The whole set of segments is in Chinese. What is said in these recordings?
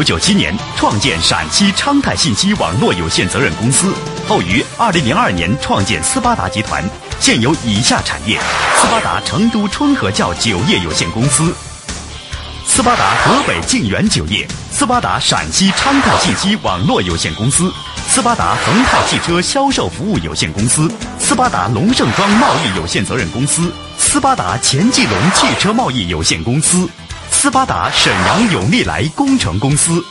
一九九七年创建陕西昌泰信息网络有限责任公司，后于二零零二年创建斯巴达集团，现有以下产业：斯巴达成都春和窖酒业有限公司。斯巴达河北晋源酒业、斯巴达陕西昌泰信息网络有限公司、斯巴达恒泰汽车销售服务有限公司、斯巴达龙盛庄贸易有限责任公司、斯巴达钱继龙汽车贸易有限公司、斯巴达沈阳永利来工程公司。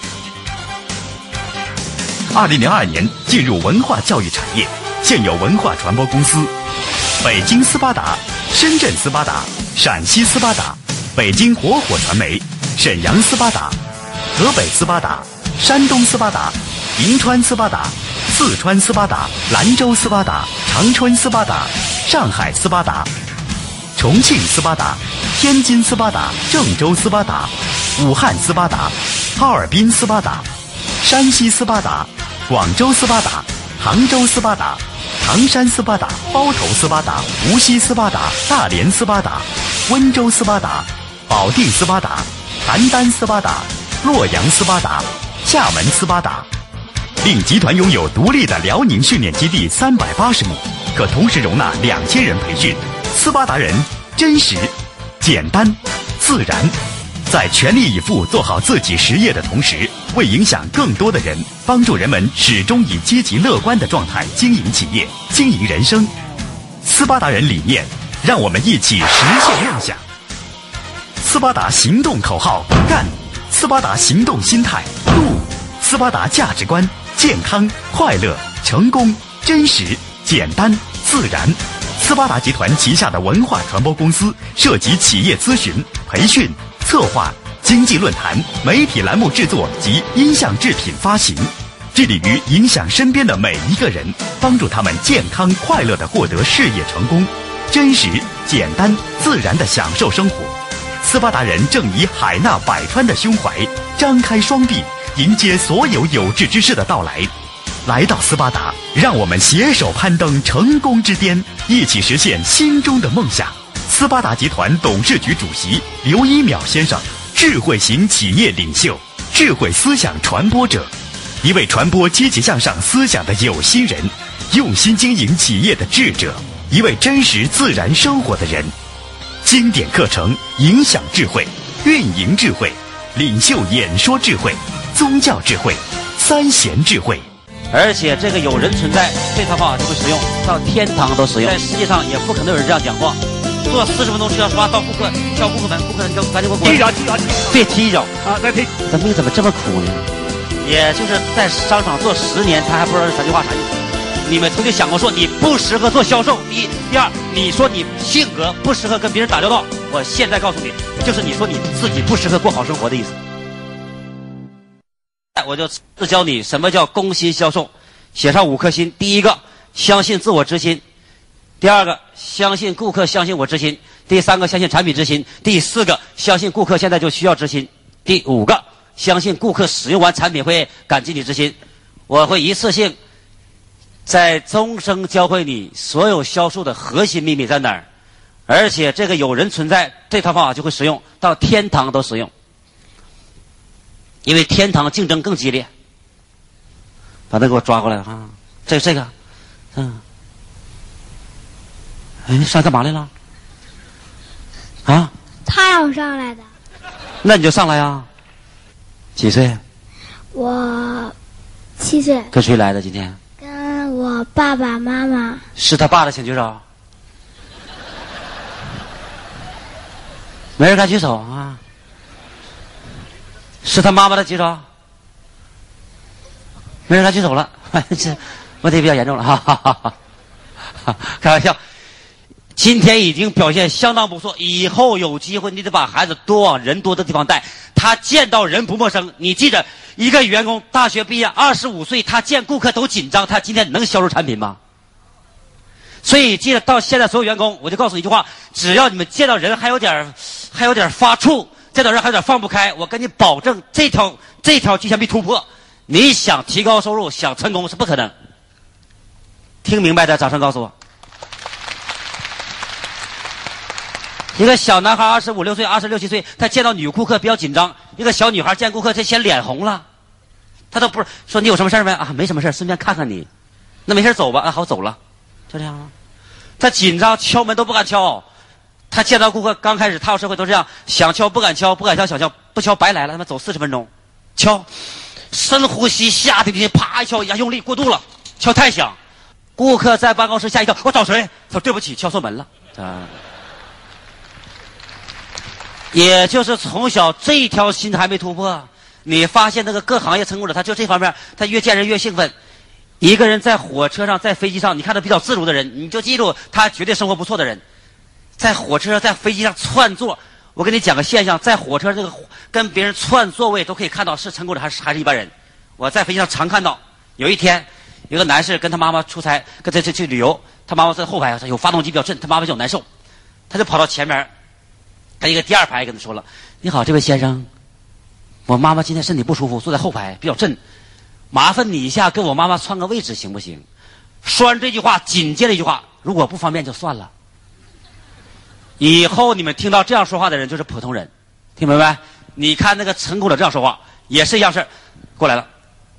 二零零二年进入文化教育产业，现有文化传播公司：北京斯巴达、深圳斯巴达、陕西斯巴达。北京火火传媒、沈阳斯巴达、河北斯巴达、山东斯巴达、银川斯巴达、四川斯巴达、兰州斯巴达、长春斯巴达、上海斯巴达、重庆斯巴达、天津斯巴达、郑州斯巴达、武汉斯巴达、哈尔滨斯巴达、山西斯巴达、广州斯巴达、杭州斯巴达、唐山斯巴达、包头斯巴达、无锡斯巴达、大连斯巴达、温州斯巴达。保定斯巴达、邯郸斯巴达、洛阳斯巴达、厦门斯巴达，令集团拥有独立的辽宁训练基地三百八十亩，可同时容纳两千人培训。斯巴达人真实、简单、自然，在全力以赴做好自己实业的同时，为影响更多的人，帮助人们始终以积极乐观的状态经营企业、经营人生。斯巴达人理念，让我们一起实现梦想。斯巴达行动口号：干！斯巴达行动心态：度！斯巴达价值观：健康、快乐、成功、真实、简单、自然。斯巴达集团旗下的文化传播公司，涉及企业咨询、培训、策划、经济论坛、媒体栏目制作及音像制品发行，致力于影响身边的每一个人，帮助他们健康快乐的获得事业成功，真实、简单、自然的享受生活。斯巴达人正以海纳百川的胸怀，张开双臂，迎接所有有志之士的到来。来到斯巴达，让我们携手攀登成功之巅，一起实现心中的梦想。斯巴达集团董事局主席刘一淼先生，智慧型企业领袖，智慧思想传播者，一位传播积极向上思想的有心人，用心经营企业的智者，一位真实自然生活的人。经典课程，影响智慧，运营智慧，领袖演说智慧，宗教智慧，三贤智慧。而且这个有人存在，这套方法就会实用，到天堂都实用。在世界上也不可能有人这样讲话。坐四十分钟车说话到顾客，叫顾客们，顾客们就赶紧给我踢一脚，踢一脚，对，踢一脚啊，再踢。咱命怎么这么苦呢？也就是在商场做十年，他还不知道这三句话啥意思。你们曾经想过说你不适合做销售？第一，第二，你说你性格不适合跟别人打交道。我现在告诉你，就是你说你自己不适合过好生活的意思。我就自教你什么叫攻心销售，写上五颗心。第一个，相信自我之心；第二个，相信顾客相信我之心；第三个，相信产品之心；第四个，相信顾客现在就需要之心；第五个，相信顾客使用完产品会感激你之心。我会一次性。在终生教会你所有销售的核心秘密在哪儿，而且这个有人存在，这套方法就会使用到天堂都使用，因为天堂竞争更激烈。把他给我抓过来啊！这这个，嗯，哎，上干嘛来了？啊？他让我上来的。那你就上来呀。几岁？我七岁。跟谁来的今天？跟我爸爸妈妈是他爸的，请举手。没人敢举手啊？是他妈妈的举手。没人敢举手了，这 问题比较严重了，哈哈哈哈！开玩笑，今天已经表现相当不错，以后有机会你得把孩子多往人多的地方带，他见到人不陌生。你记着。一个员工大学毕业，二十五岁，他见顾客都紧张，他今天能销售产品吗？所以，记得到现在所有员工，我就告诉你一句话：只要你们见到人还有点还有点发怵，见到人还有点放不开，我跟你保证，这条这条极限被突破，你想提高收入，想成功是不可能。听明白的，掌声告诉我。一个小男孩二十五六岁、二十六七岁，他见到女顾客比较紧张；一个小女孩见顾客，他先脸红了，他都不是说你有什么事没啊？没什么事，顺便看看你。那没事走吧，啊好走了，就这样了。他紧张，敲门都不敢敲。他见到顾客刚开始踏入社会都这样，想敲不敢敲，不敢敲想敲，不敲白来了。他妈走四十分钟，敲，深呼吸，下定决心，啪一敲，呀用力过度了，敲太响。顾客在办公室吓一跳，我找谁？他说对不起，敲错门了。啊，也就是从小这一条心还没突破，你发现那个各行业成功者，他就这方面，他越见人越兴奋。一个人在火车上，在飞机上，你看他比较自如的人，你就记住他绝对生活不错的人。在火车上、在飞机上窜座，我跟你讲个现象，在火车这个跟别人窜座位都可以看到是成功的还是还是一般人。我在飞机上常看到，有一天，有个男士跟他妈妈出差，跟他去去旅游，他妈妈在后排，他有发动机比较震，他妈妈就难受，他就跑到前面，他一个第二排跟他说了：“你好，这位先生，我妈妈今天身体不舒服，坐在后排比较震，麻烦你一下给我妈妈串个位置行不行？”说完这句话，紧接着一句话：“如果不方便就算了。”以后你们听到这样说话的人就是普通人，听明白？你看那个成功者这样说话也是一样事过来了，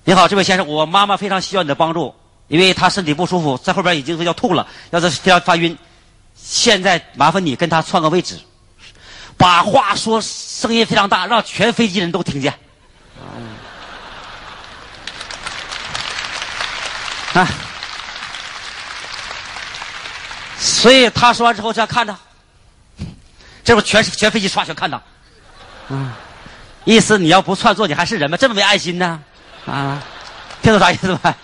你好，这位先生，我妈妈非常需要你的帮助，因为她身体不舒服，在后边已经要吐了，要是要发晕，现在麻烦你跟她串个位置，把话说声音非常大，让全飞机人都听见。啊，所以他说完之后这样看着。这不全全飞机刷全看到，嗯，意思你要不创作你还是人吗？这么没爱心呢？啊，听懂啥意思吧？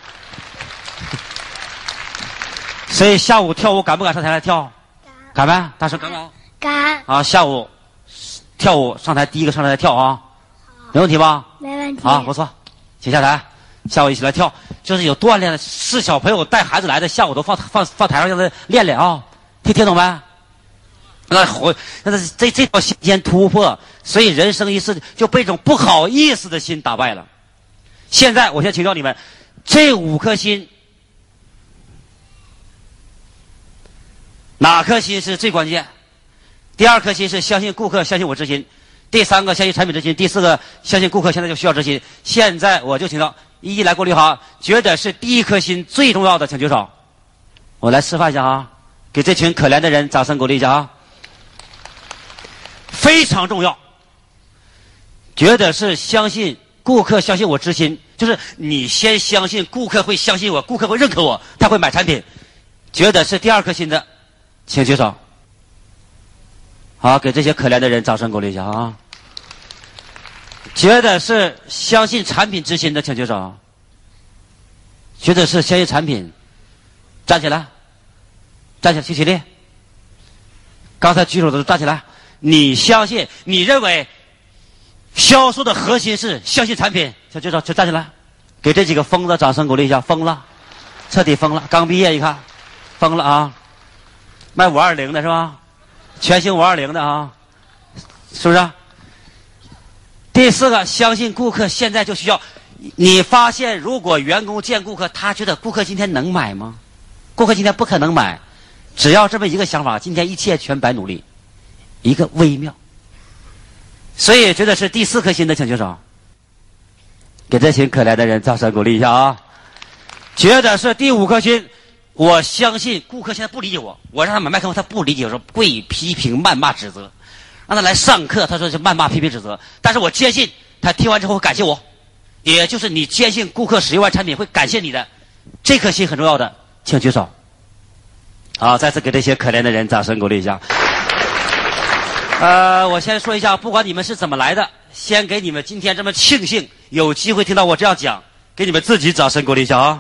所以下午跳舞敢不敢上台来跳？敢呗，大声敢不敢？敢。啊，下午跳舞上台第一个上台来跳啊，没问题吧？没问题。啊，不错，请下台，下午一起来跳，就是有锻炼的，是小朋友带孩子来的，下午都放放放台上让他练练啊，听听懂没？那活，那这这这条心先突破，所以人生一世就被一种不好意思的心打败了。现在我先请教你们，这五颗心，哪颗心是最关键？第二颗心是相信顾客，相信我之心；第三个相信产品之心；第四个相信顾客现在就需要之心。现在我就请到一一来过滤哈，觉得是第一颗心最重要的，请举手。我来示范一下啊，给这群可怜的人掌声鼓励一下啊。非常重要，觉得是相信顾客，相信我之心，就是你先相信顾客会相信我，顾客会认可我，他会买产品。觉得是第二颗心的，请举手。好，给这些可怜的人掌声鼓励一下啊！觉得是相信产品之心的，请举手。觉得是相信产品，站起来，站起来，起起立。刚才举手的站起来。你相信？你认为销售的核心是相信产品？就就，就站起来，给这几个疯子掌声鼓励一下。疯了，彻底疯了。刚毕业一看，疯了啊！卖五二零的是吧？全新五二零的啊，是不是？第四个，相信顾客现在就需要。你发现，如果员工见顾客，他觉得顾客今天能买吗？顾客今天不可能买。只要这么一个想法，今天一切全白努力。一个微妙，所以觉得是第四颗心的，请举手。给这群可怜的人掌声鼓励一下啊！觉得是第五颗心，我相信顾客现在不理解我，我让他买麦克风，他不理解，我说跪批评、谩骂、指责，让他来上课，他说是谩骂、批评、指责，但是我坚信他听完之后会感谢我，也就是你坚信顾客使用完产品会感谢你的，这颗心很重要的，请举手。好，再次给这些可怜的人掌声鼓励一下。呃，我先说一下，不管你们是怎么来的，先给你们今天这么庆幸，有机会听到我这样讲，给你们自己掌声鼓励一下啊！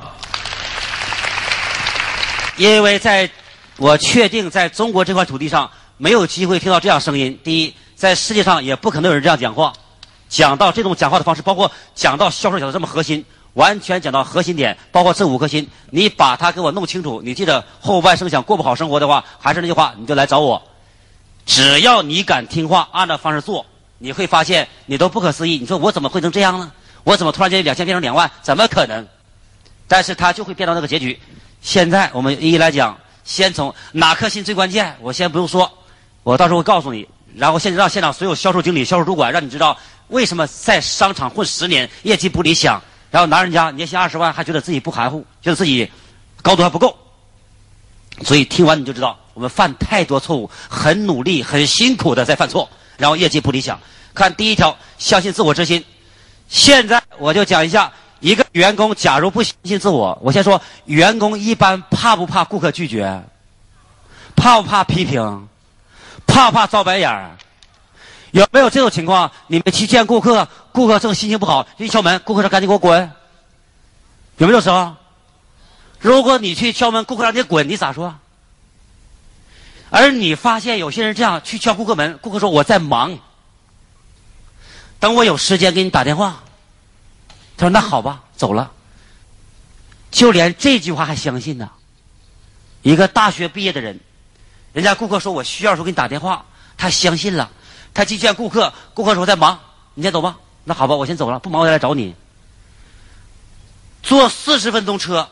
因为在，我确定在中国这块土地上没有机会听到这样声音。第一，在世界上也不可能有人这样讲话，讲到这种讲话的方式，包括讲到销售讲的这么核心，完全讲到核心点，包括这五颗心，你把它给我弄清楚。你记得后半生想过不好生活的话，还是那句话，你就来找我。只要你敢听话，按照方式做，你会发现你都不可思议。你说我怎么会成这样呢？我怎么突然间两千变成两万？怎么可能？但是他就会变到那个结局。现在我们一一来讲，先从哪颗心最关键？我先不用说，我到时候会告诉你，然后现在让现场所有销售经理、销售主管，让你知道为什么在商场混十年业绩不理想，然后拿人家年薪二十万还觉得自己不含糊，觉得自己高度还不够。所以听完你就知道，我们犯太多错误，很努力、很辛苦的在犯错，然后业绩不理想。看第一条，相信自我之心。现在我就讲一下，一个员工假如不相信自我，我先说，员工一般怕不怕顾客拒绝？怕不怕批评？怕不怕遭白眼儿？有没有这种情况？你们去见顾客，顾客正心情不好，一敲门，顾客说：“赶紧给我滚。”有没有时候？如果你去敲门，顾客让你滚，你咋说？而你发现有些人这样去敲顾客门，顾客说：“我在忙。”等我有时间给你打电话。他说：“那好吧，走了。”就连这句话还相信呢。一个大学毕业的人，人家顾客说我需要时候给你打电话，他相信了。他去见顾客，顾客说我在忙，你先走吧。那好吧，我先走了，不忙我再来找你。坐四十分钟车，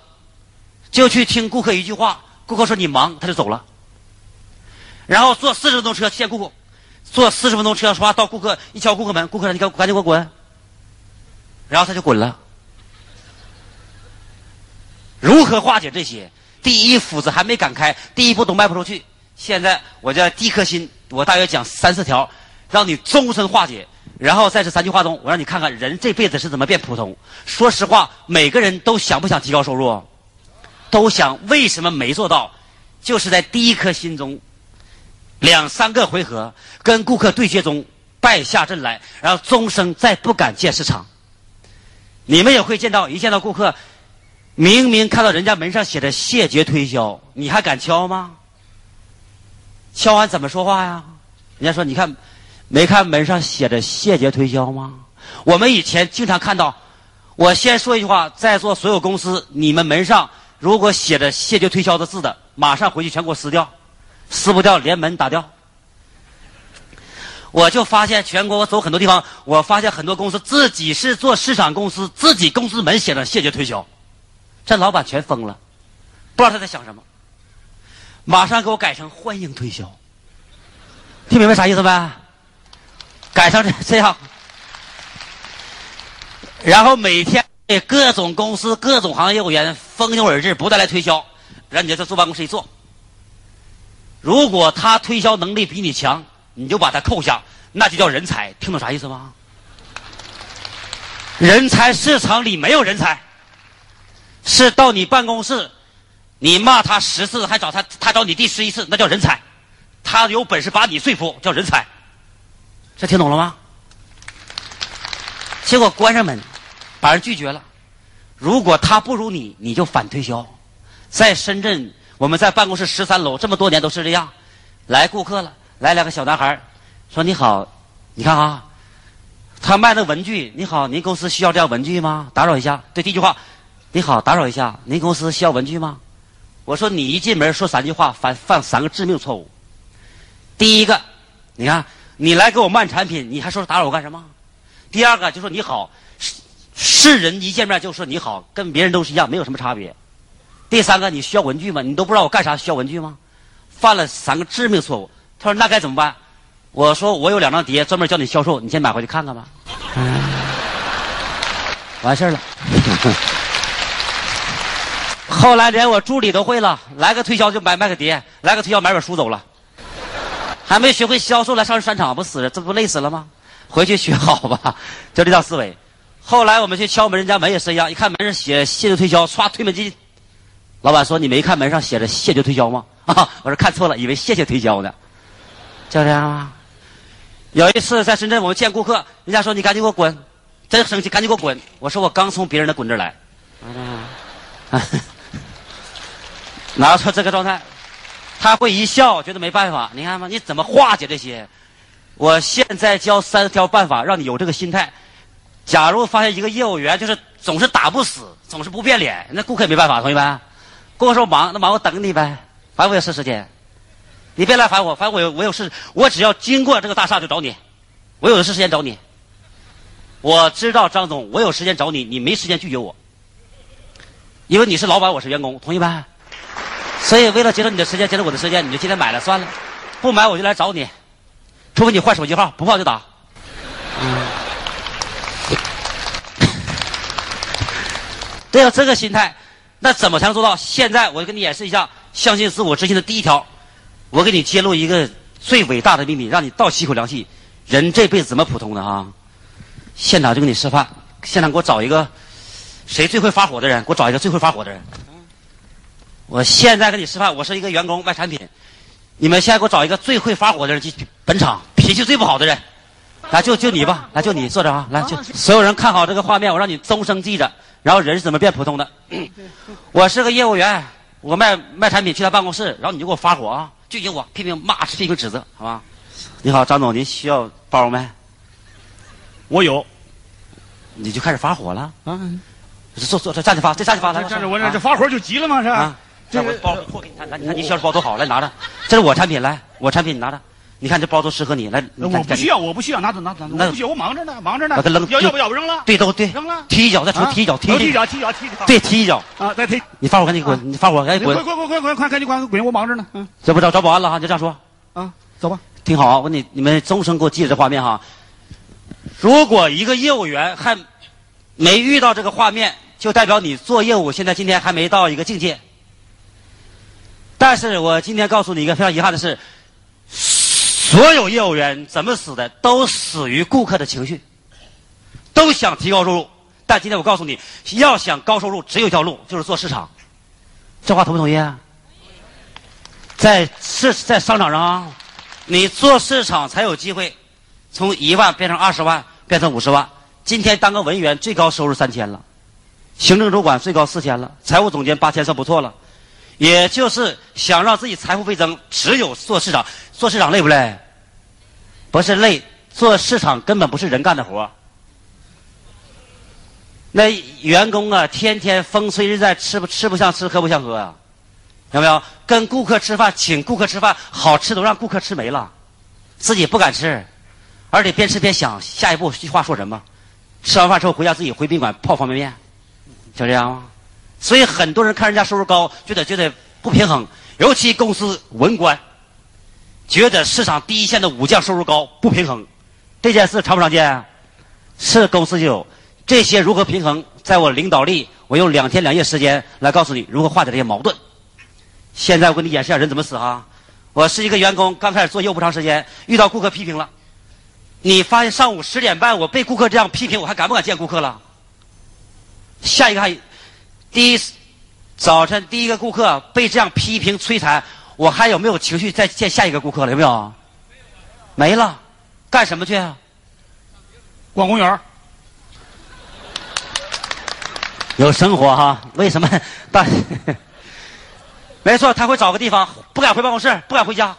就去听顾客一句话，顾客说你忙，他就走了。然后坐四十分钟车见顾客。坐四十分钟车，说话到顾客一敲顾客门，顾客说：“你赶赶紧给我滚。”然后他就滚了。如何化解这些？第一斧子还没敢开，第一步都迈不出去。现在我叫第一颗心，我大约讲三四条，让你终身化解。然后在这三句话中，我让你看看人这辈子是怎么变普通。说实话，每个人都想不想提高收入？都想。为什么没做到？就是在第一颗心中。两三个回合跟顾客对接中败下阵来，然后终生再不敢见市场。你们也会见到，一见到顾客，明明看到人家门上写着谢绝推销，你还敢敲吗？敲完怎么说话呀？人家说：“你看，没看门上写着谢绝推销吗？”我们以前经常看到。我先说一句话，在座所有公司，你们门上如果写着谢绝推销的字的，马上回去全给我撕掉。撕不掉，连门打掉。我就发现全国我走很多地方，我发现很多公司自己是做市场公司，自己公司门写着谢绝推销，这老板全疯了，不知道他在想什么。马上给我改成欢迎推销，听明白啥意思没？改成这样，然后每天给各种公司、各种行业业务员蜂拥而至，不断来推销，让你在坐办公室一坐。如果他推销能力比你强，你就把他扣下，那就叫人才。听懂啥意思吗？人才市场里没有人才，是到你办公室，你骂他十次，还找他，他找你第十一次，那叫人才。他有本事把你说服，叫人才。这听懂了吗？结果关上门，把人拒绝了。如果他不如你，你就反推销。在深圳。我们在办公室十三楼这么多年都是这样，来顾客了，来两个小男孩说你好，你看啊，他卖的文具，你好，您公司需要这样文具吗？打扰一下，对，第一句话，你好，打扰一下，您公司需要文具吗？我说你一进门说三句话，犯犯三个致命错误。第一个，你看你来给我卖产品，你还说打扰我干什么？第二个就说你好，是是人一见面就说你好，跟别人都是一样，没有什么差别。第三个，你需要文具吗？你都不知道我干啥需要文具吗？犯了三个致命错误。他说：“那该怎么办？”我说：“我有两张碟，专门教你销售，你先买回去看看吧。”完事儿了。后来连我助理都会了，来个推销就买买个碟，来个推销买本书走了。还没学会销售来上商场不死了，这不累死了吗？回去学好吧，就这套思维。后来我们去敲门，人家门也是一样，一看门上写“谢谢推销”，唰推门进。老板说：“你没看门上写着‘谢绝推销’吗？”啊，我说看错了，以为谢谢推销呢。就这样啊。有一次在深圳，我们见顾客，人家说：“你赶紧给我滚！”真生气，赶紧给我滚！我说：“我刚从别人的滚这儿来。”啊，拿出这个状态，他会一笑，觉得没办法。你看嘛？你怎么化解这些？我现在教三条办法，让你有这个心态。假如发现一个业务员就是总是打不死，总是不变脸，那顾客也没办法，同学们。顾客说忙，那忙我等你呗，反正我有事时间。你别来烦我，反正我有我有事，我只要经过这个大厦就找你，我有的是时间找你。我知道张总，我有时间找你，你没时间拒绝我，因为你是老板，我是员工，同意呗。所以为了节省你的时间，节省我的时间，你就今天买了算了，不买我就来找你，除非你换手机号，不换就打。嗯，得有这个心态，那怎么才能做到？现在我就给你演示一下相信自我执行的第一条，我给你揭露一个最伟大的秘密，让你倒吸口凉气。人这辈子怎么普通的啊？现场就给你示范，现场给我找一个谁最会发火的人，给我找一个最会发火的人。我现在给你示范，我是一个员工卖产品，你们现在给我找一个最会发火的人，本场脾气最不好的人，来就就你吧，来就你坐着啊，来就所有人看好这个画面，我让你终生记着。然后人是怎么变普通的？我是个业务员，我卖卖产品去他办公室，然后你就给我发火啊，拒绝我批评骂、批评指责，好吧？你好，张总，您需要包没？我有，你就开始发火了啊！坐坐，这站着发，这站着发，来站着我这这发火就急了吗？是吧？这我包货给你看，你看你销售包多好，来拿着，这是我产品，来我产品你拿着。你看这包都适合你，来。我不需要，我不需要，拿走拿走。我不需要，我忙着呢，忙着呢。把它扔，要要不要不扔了？对，都对。扔了。踢一脚，再出踢一脚，踢一脚，踢一脚，踢一脚。对，踢一脚。啊，再踢。你发火赶紧滚！你发火赶紧滚！快快快快快，赶紧滚滚！我忙着呢。嗯。这不找找保安了哈？就这样说。啊，走吧。听好啊，我你你们终生给我记着这画面哈。如果一个业务员还没遇到这个画面，就代表你做业务现在今天还没到一个境界。但是我今天告诉你一个非常遗憾的是。所有业务员怎么死的？都死于顾客的情绪，都想提高收入。但今天我告诉你，要想高收入，只有一条路，就是做市场。这话同不同意？在市在商场上，你做市场才有机会从一万变成二十万，变成五十万。今天当个文员，最高收入三千了；行政主管最高四千了；财务总监八千算不错了。也就是想让自己财富倍增，只有做市场。做市场累不累？不是累，做市场根本不是人干的活那员工啊，天天风吹日晒，吃不吃不像吃，喝不像喝啊，有没有？跟顾客吃饭，请顾客吃饭，好吃都让顾客吃没了，自己不敢吃，而且边吃边想下一步句话说什么。吃完饭之后回家自己回宾馆泡方便面，就这样吗？所以很多人看人家收入高，觉得觉得不平衡，尤其公司文官。觉得市场第一线的武将收入高不平衡，这件事常不常见？是公司就有这些如何平衡？在我领导力，我用两天两夜时间来告诉你如何化解这些矛盾。现在我给你演示下人怎么死哈。我是一个员工，刚开始做业务不长时间，遇到顾客批评了。你发现上午十点半我被顾客这样批评，我还敢不敢见顾客了？下一个还第一早晨第一个顾客被这样批评摧残。我还有没有情绪再见下一个顾客了？有没有？没了，干什么去啊？逛公园有生活哈？为什么？大 没错，他会找个地方，不敢回办公室，不敢回家，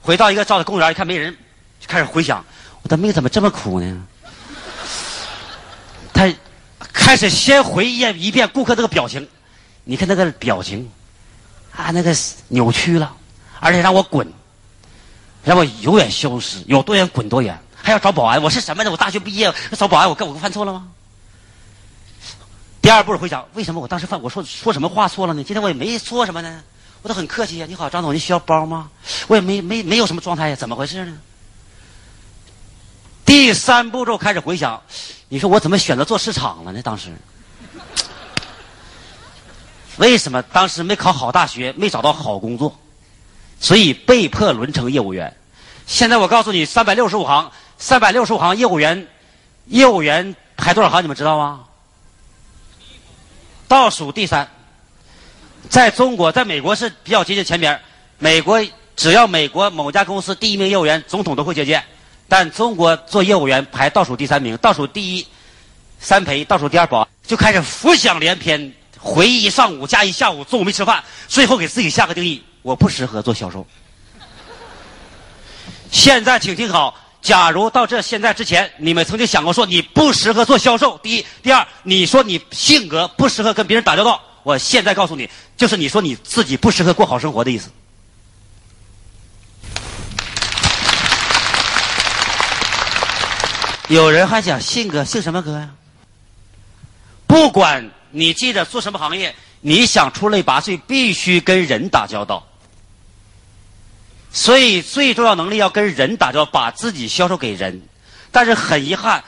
回到一个照的公园，一看没人，就开始回想，我的命怎么这么苦呢？他开始先回忆一遍顾客这个表情，你看那个表情。啊，那个扭曲了，而且让我滚，让我永远消失，有多远滚多远，还要找保安。我是什么呢？我大学毕业找保安，我跟我犯错了吗？第二步回想，为什么我当时犯？我说说什么话错了呢？今天我也没说什么呢，我都很客气呀。你好，张总，您需要包吗？我也没没没有什么状态呀，怎么回事呢？第三步骤开始回想，你说我怎么选择做市场了呢？当时。为什么当时没考好大学，没找到好工作，所以被迫沦成业务员。现在我告诉你，三百六十五行，三百六十五行业务员，业务员排多少行？你们知道吗？倒数第三。在中国，在美国是比较接近前边。美国只要美国某家公司第一名业务员，总统都会接见。但中国做业务员排倒数第三名，倒数第一三陪，倒数第二保安，就开始浮想联翩。回忆一上午加一下午，中午没吃饭，最后给自己下个定义：我不适合做销售。现在请听好，假如到这现在之前，你们曾经想过说你不适合做销售，第一，第二，你说你性格不适合跟别人打交道，我现在告诉你，就是你说你自己不适合过好生活的意思。有人还讲性格姓什么哥呀？不管。你记着，做什么行业，你想出类拔萃，必须跟人打交道。所以最重要能力要跟人打交道，把自己销售给人。但是很遗憾，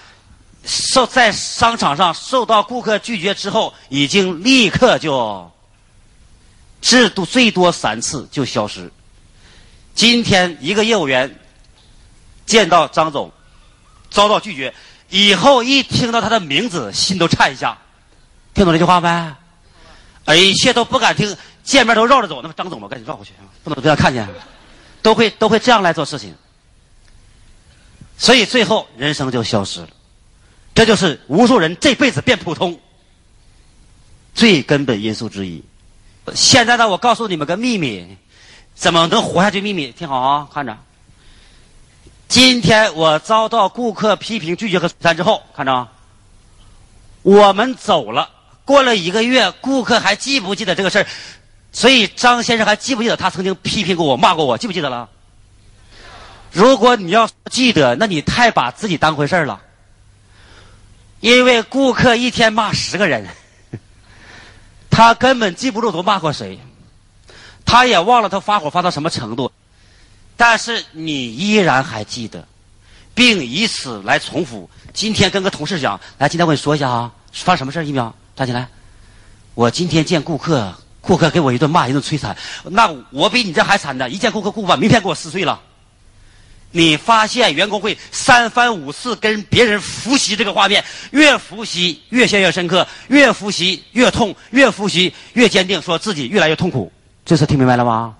受在商场上受到顾客拒绝之后，已经立刻就制度最多三次就消失。今天一个业务员见到张总遭到拒绝，以后一听到他的名字，心都颤一下。听懂这句话没？哎，一切都不敢听，见面都绕着走。那么张总吧，赶紧绕过去，不能被他看见，都会都会这样来做事情。所以最后人生就消失了，这就是无数人这辈子变普通最根本因素之一。现在呢，我告诉你们个秘密，怎么能活下去？秘密，听好啊，看着。今天我遭到顾客批评、拒绝和摧残之后，看着，我们走了。过了一个月，顾客还记不记得这个事儿？所以张先生还记不记得他曾经批评过我、骂过我？记不记得了？如果你要记得，那你太把自己当回事儿了。因为顾客一天骂十个人，他根本记不住都骂过谁，他也忘了他发火发到什么程度，但是你依然还记得，并以此来重复。今天跟个同事讲，来，今天我跟你说一下啊，发生什么事儿？一秒。站起来！我今天见顾客，顾客给我一顿骂，一顿摧残，那我比你这还惨的。一见顾客，顾客把名片给我撕碎了。你发现员工会三番五次跟别人复习这个画面，越复习越陷越深刻，越复习越痛，越复习越坚定，说自己越来越痛苦。这次听明白了吗？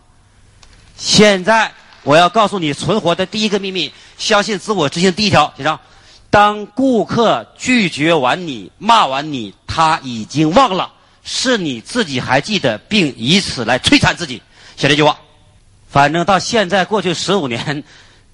现在我要告诉你存活的第一个秘密：相信自我执行。第一条，写上。当顾客拒绝完你、骂完你，他已经忘了，是你自己还记得，并以此来摧残自己。写这句话，反正到现在过去十五年，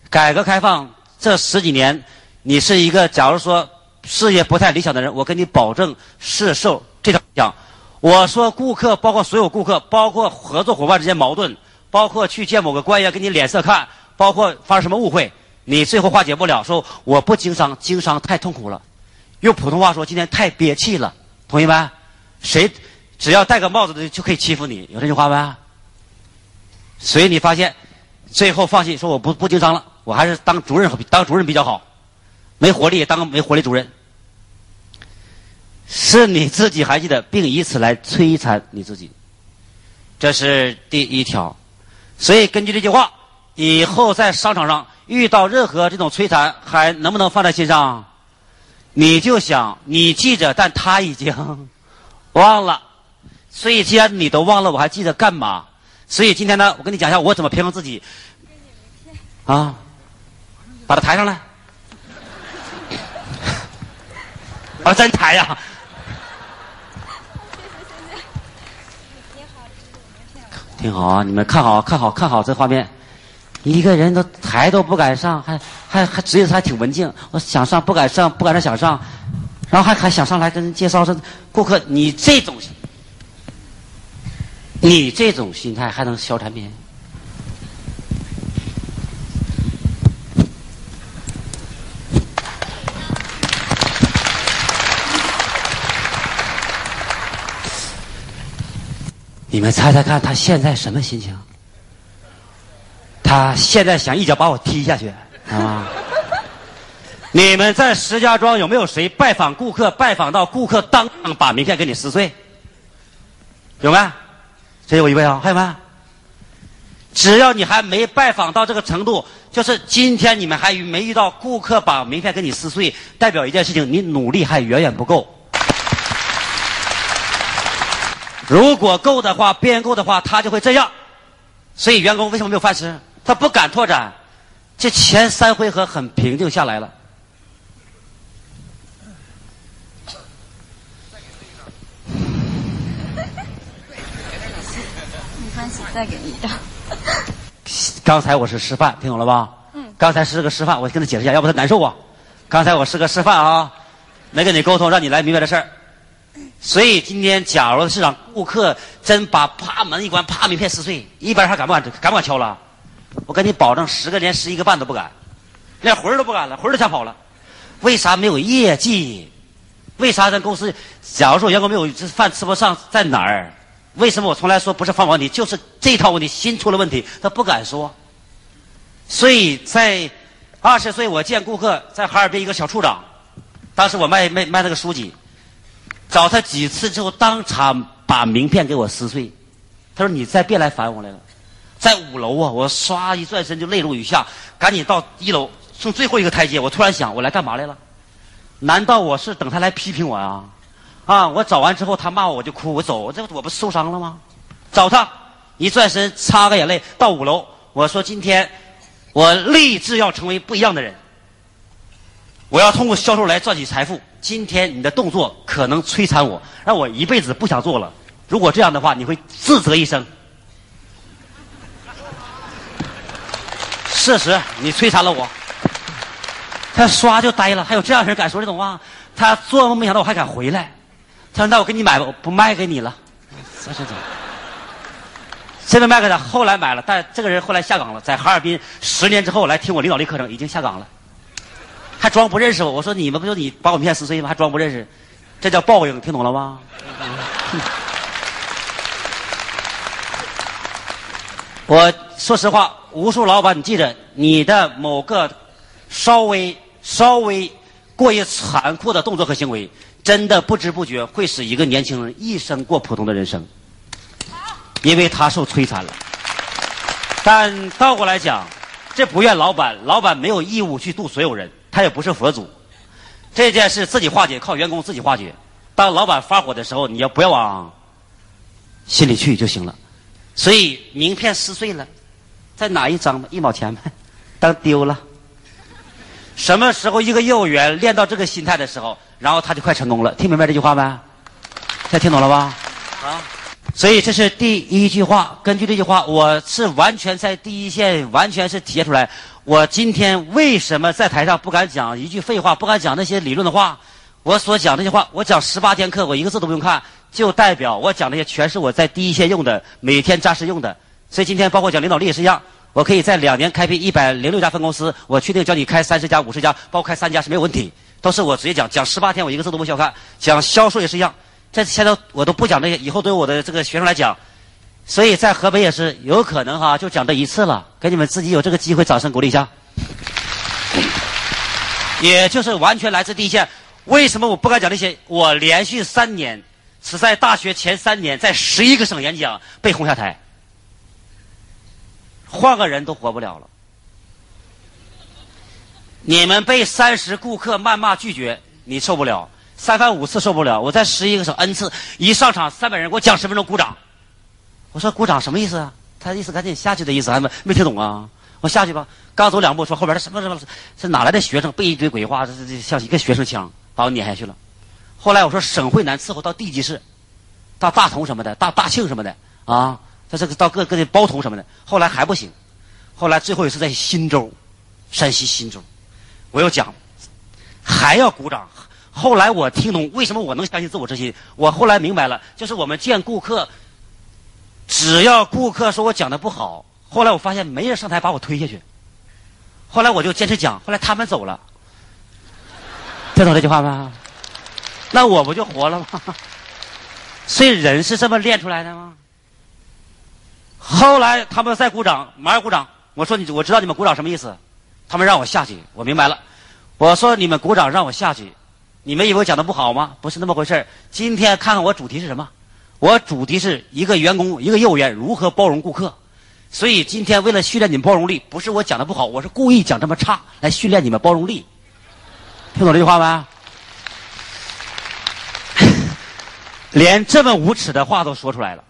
改革开放这十几年，你是一个假如说事业不太理想的人，我跟你保证是受这条影响。我说顾客，包括所有顾客，包括合作伙伴之间矛盾，包括去见某个官员给你脸色看，包括发生什么误会。你最后化解不了，说我不经商，经商太痛苦了。用普通话说，今天太憋气了。同意没？谁只要戴个帽子的就可以欺负你，有这句话没？所以你发现最后放弃，说我不不经商了，我还是当主任当主任比较好，没活力当没活力主任。是你自己还记得，并以此来摧残你自己，这是第一条。所以根据这句话，以后在商场上。遇到任何这种摧残，还能不能放在心上？你就想，你记着，但他已经 忘了。所以，既然你都忘了，我还记得干嘛？所以今天呢，我跟你讲一下我怎么平衡自己。啊，把他抬上来。啊，真抬呀！挺好啊，你们看好，看好，看好这画面。一个人都台都不敢上，还还还职业还挺文静。我想上不敢上，不敢上想上，然后还还想上来跟人介绍说顾客，你这种，你这种心态还能销产品？你们猜猜看，他现在什么心情？他现在想一脚把我踢下去，啊！你们在石家庄有没有谁拜访顾客，拜访到顾客当场把名片给你撕碎？有没？这有一位啊，还有没？只要你还没拜访到这个程度，就是今天你们还没遇到顾客把名片给你撕碎，代表一件事情，你努力还远远不够。如果够的话，编够的话，他就会这样。所以员工为什么没有饭吃？他不敢拓展，这前三回合很平静下来了。没关系，再给你一张。刚才我是示范，听懂了吧？嗯。刚才是个示范，我跟他解释一下，要不他难受啊。刚才我是个示范啊，没跟你沟通，让你来明白这事儿。所以今天，假如市场顾客真把啪门一关，啪名片撕碎，一般人还敢不敢敢不敢敲了？我跟你保证，十个连十一个半都不敢，连魂儿都不敢了，魂儿都吓跑了。为啥没有业绩？为啥咱公司，假如说员工没有这饭吃不上，在哪儿？为什么我从来说不是饭问题，就是这套问题心出了问题，他不敢说。所以在二十岁，我见顾客在哈尔滨一个小处长，当时我卖卖卖那个书籍，找他几次之后，当场把名片给我撕碎。他说：“你再别来烦我来了。”在五楼啊，我唰一转身就泪如雨下，赶紧到一楼，剩最后一个台阶，我突然想，我来干嘛来了？难道我是等他来批评我呀？啊！我找完之后，他骂我，我就哭，我走，这我不受伤了吗？找他，一转身擦个眼泪到五楼，我说今天我立志要成为不一样的人，我要通过销售来赚取财富。今天你的动作可能摧残我，让我一辈子不想做了。如果这样的话，你会自责一生。事实，你摧残了我。他唰就呆了，还有这样人敢说这种话？他做梦没想到我还敢回来。他说：“那我给你买吧，我不卖给你了。”这是怎么？现在卖给他，后来买了，但这个人后来下岗了，在哈尔滨十年之后来听我领导力课程，已经下岗了，还装不认识我。我说：“你们不就你把我骗撕碎吗？还装不认识？这叫报应，听懂了吗？” 我说实话，无数老板，你记着，你的某个稍微稍微过于残酷的动作和行为。真的不知不觉会使一个年轻人一生过普通的人生，因为他受摧残了。但倒过来讲，这不怨老板，老板没有义务去度所有人，他也不是佛祖。这件事自己化解，靠员工自己化解。当老板发火的时候，你要不要往心里去就行了。所以名片撕碎了，再拿一张吧，一毛钱呗，当丢了。什么时候一个业务员练到这个心态的时候？然后他就快成功了，听明白这句话没？现在听懂了吧？啊，所以这是第一句话。根据这句话，我是完全在第一线，完全是体现出来。我今天为什么在台上不敢讲一句废话，不敢讲那些理论的话？我所讲这些话，我讲十八天课，我一个字都不用看，就代表我讲这些全是我在第一线用的，每天扎实用的。所以今天包括讲领导力也是一样，我可以在两年开辟一百零六家分公司，我确定叫你开三十家、五十家，包括开三家是没有问题。都是我直接讲，讲十八天，我一个字都不需要看。讲销售也是一样，在现在我都不讲这些，以后对我的这个学生来讲，所以在河北也是有可能哈，就讲这一次了。给你们自己有这个机会，掌声鼓励一下。也就是完全来自第一线。为什么我不敢讲这些？我连续三年是在大学前三年，在十一个省演讲被轰下台，换个人都活不了了。你们被三十顾客谩骂拒绝，你受不了；三番五次受不了。我在十一个省 n 次，一上场三百人给我讲十分钟鼓掌。我说鼓掌什么意思啊？他的意思赶紧下去的意思，还没没听懂啊？我下去吧。刚走两步，说后边的什么什么，是哪来的学生背一堆鬼话？这这像一个学生腔，把我撵下去了。后来我说省会难伺候，到地级市，到大同什么的，大大庆什么的啊，这个到各各地包头什么的。后来还不行，后来最后一次在忻州，山西忻州。我又讲，还要鼓掌。后来我听懂为什么我能相信自我之心。我后来明白了，就是我们见顾客，只要顾客说我讲的不好，后来我发现没人上台把我推下去。后来我就坚持讲，后来他们走了。听懂这句话吗？那我不就活了吗？所以人是这么练出来的吗？后来他们再鼓掌，马上鼓掌。我说你，我知道你们鼓掌什么意思。他们让我下去，我明白了。我说你们鼓掌让我下去，你们以为我讲的不好吗？不是那么回事今天看看我主题是什么？我主题是一个员工，一个业务员如何包容顾客。所以今天为了训练你们包容力，不是我讲的不好，我是故意讲这么差来训练你们包容力。听懂这句话没？连这么无耻的话都说出来了。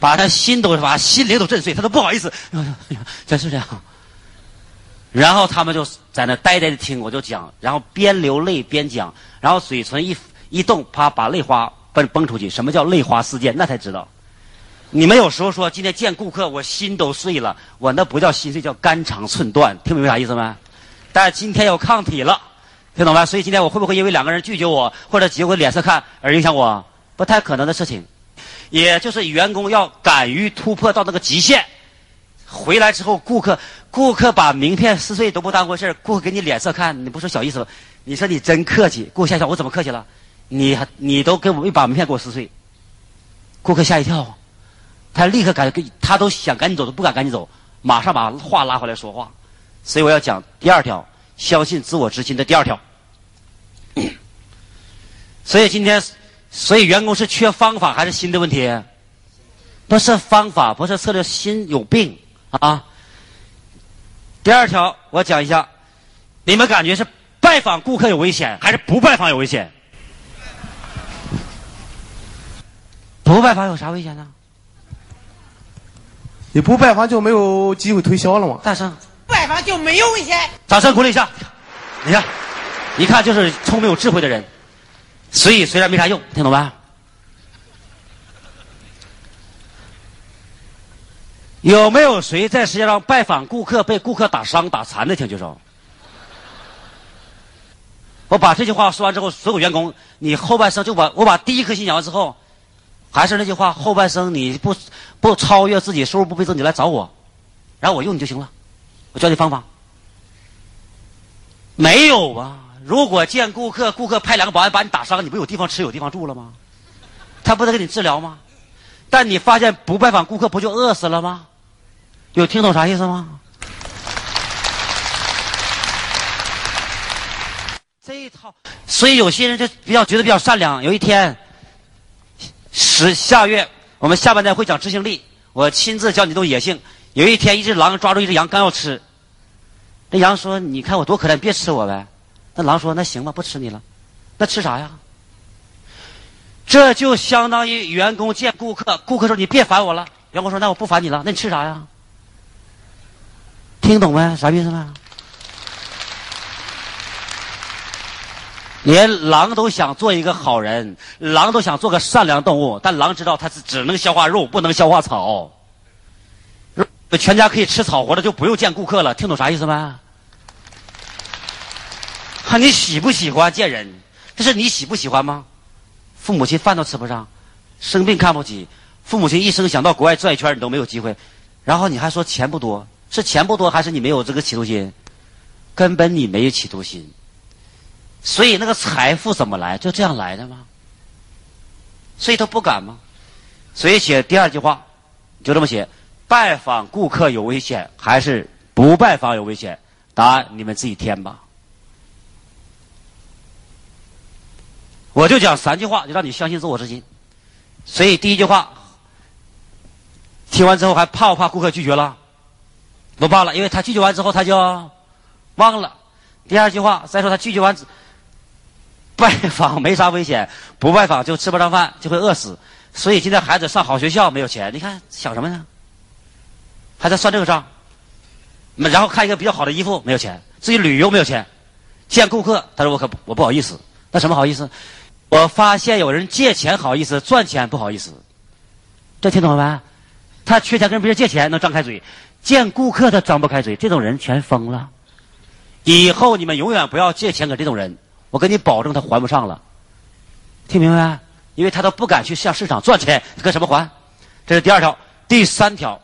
把他心都把心灵都震碎，他都不好意思，真是这样。然后他们就在那呆呆的听，我就讲，然后边流泪边讲，然后嘴唇一一动，啪，把泪花崩崩出去。什么叫泪花四溅？那才知道。你们有时候说今天见顾客，我心都碎了，我那不叫心碎，叫肝肠寸断。听明白啥意思没？但是今天有抗体了，听懂没？所以今天我会不会因为两个人拒绝我，或者几个脸色看而影响我？不太可能的事情。也就是员工要敢于突破到那个极限，回来之后，顾客顾客把名片撕碎都不当回事儿顾客给你脸色看，你不说小意思，你说你真客气，顾客吓一跳，我怎么客气了？你你都给我一把名片给我撕碎，顾客吓一跳，他立刻赶，他都想赶紧走，都不敢赶紧走，马上把话拉回来说话。所以我要讲第二条，相信自我之心的第二条。所以今天，所以员工是缺方法还是心的问题？不是方法，不是策略，心有病啊。第二条，我讲一下，你们感觉是拜访顾客有危险，还是不拜访有危险？不拜访有啥危险呢？你不拜访就没有机会推销了吗？大声，拜访就没有危险。掌声鼓励一下。你看，一看就是聪明有智慧的人。所以虽然没啥用，听懂吧？有没有谁在世界上拜访顾客被顾客打伤打残的？请举手。我把这句话说完之后，所有员工，你后半生就把我把第一颗心讲完之后，还是那句话，后半生你不不超越自己，收入不倍增，你来找我，然后我用你就行了。我教你方法。没有啊。如果见顾客，顾客派两个保安把你打伤，你不有地方吃有地方住了吗？他不得给你治疗吗？但你发现不拜访顾客，不就饿死了吗？有听懂啥意思吗？这一套，所以有些人就比较觉得比较善良。有一天，十下月我们下半年会讲执行力，我亲自教你动野性。有一天，一只狼抓住一只羊，刚要吃，那羊说：“你看我多可怜，别吃我呗。”那狼说：“那行吧，不吃你了。那吃啥呀？这就相当于员工见顾客，顾客说：‘你别烦我了。’员工说：‘那我不烦你了。’那你吃啥呀？听懂没？啥意思没？连狼都想做一个好人，狼都想做个善良动物，但狼知道它是只能消化肉，不能消化草。全家可以吃草活的，就不用见顾客了。听懂啥意思没？”看你喜不喜欢见人，这是你喜不喜欢吗？父母亲饭都吃不上，生病看不起，父母亲一生想到国外转一圈你都没有机会，然后你还说钱不多，是钱不多还是你没有这个企图心？根本你没有企图心，所以那个财富怎么来？就这样来的吗？所以他不敢吗？所以写第二句话，就这么写：拜访顾客有危险，还是不拜访有危险？答案你们自己填吧。我就讲三句话，就让你相信自我之心。所以第一句话，听完之后还怕不怕顾客拒绝了？不怕了，因为他拒绝完之后他就忘了。第二句话，再说他拒绝完，拜访没啥危险，不拜访就吃不上饭，就会饿死。所以现在孩子上好学校没有钱，你看想什么呢？还在算这个账。然后看一个比较好的衣服没有钱，自己旅游没有钱，见顾客他说我可我不好意思，那什么好意思？我发现有人借钱好意思，赚钱不好意思，这听懂了没？他缺钱跟别人借钱能张开嘴，见顾客他张不开嘴，这种人全疯了。以后你们永远不要借钱给这种人，我跟你保证他还不上了。听明白？因为他都不敢去向市场赚钱，他跟什么还？这是第二条，第三条，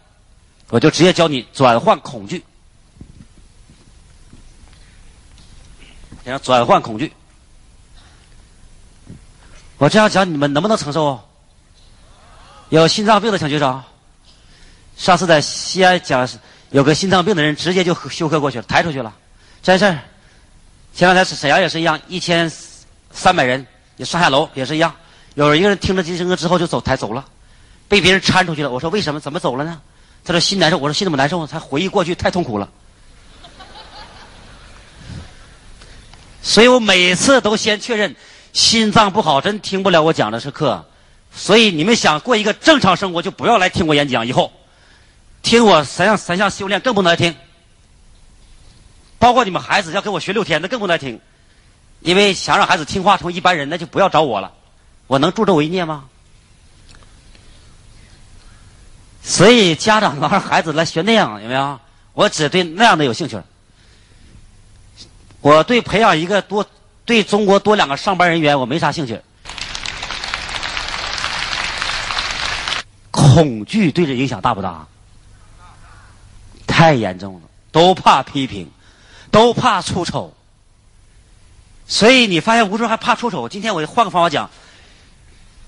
我就直接教你转换恐惧，讲转换恐惧。我这样讲，你们能不能承受？有心脏病的请举手。上次在西安讲，有个心脏病的人直接就休克过去了，抬出去了，真事儿。前两天沈阳也是一样，一千三百人也上下楼也是一样，有一个人听了金声歌之后就走抬走了，被别人搀出去了。我说为什么？怎么走了呢？他说心难受。我说心怎么难受？他回忆过去太痛苦了。所以我每次都先确认。心脏不好，真听不了我讲的是课，所以你们想过一个正常生活，就不要来听我演讲。以后听我三项三项修炼更不能听，包括你们孩子要跟我学六天，那更不能听，因为想让孩子听话成一般人，那就不要找我了。我能助纣为虐吗？所以家长让孩子来学那样，有没有？我只对那样的有兴趣。我对培养一个多。对中国多两个上班人员，我没啥兴趣。恐惧对这影响大不大？太严重了，都怕批评，都怕出丑。所以你发现吴叔还怕出丑。今天我换个方法讲，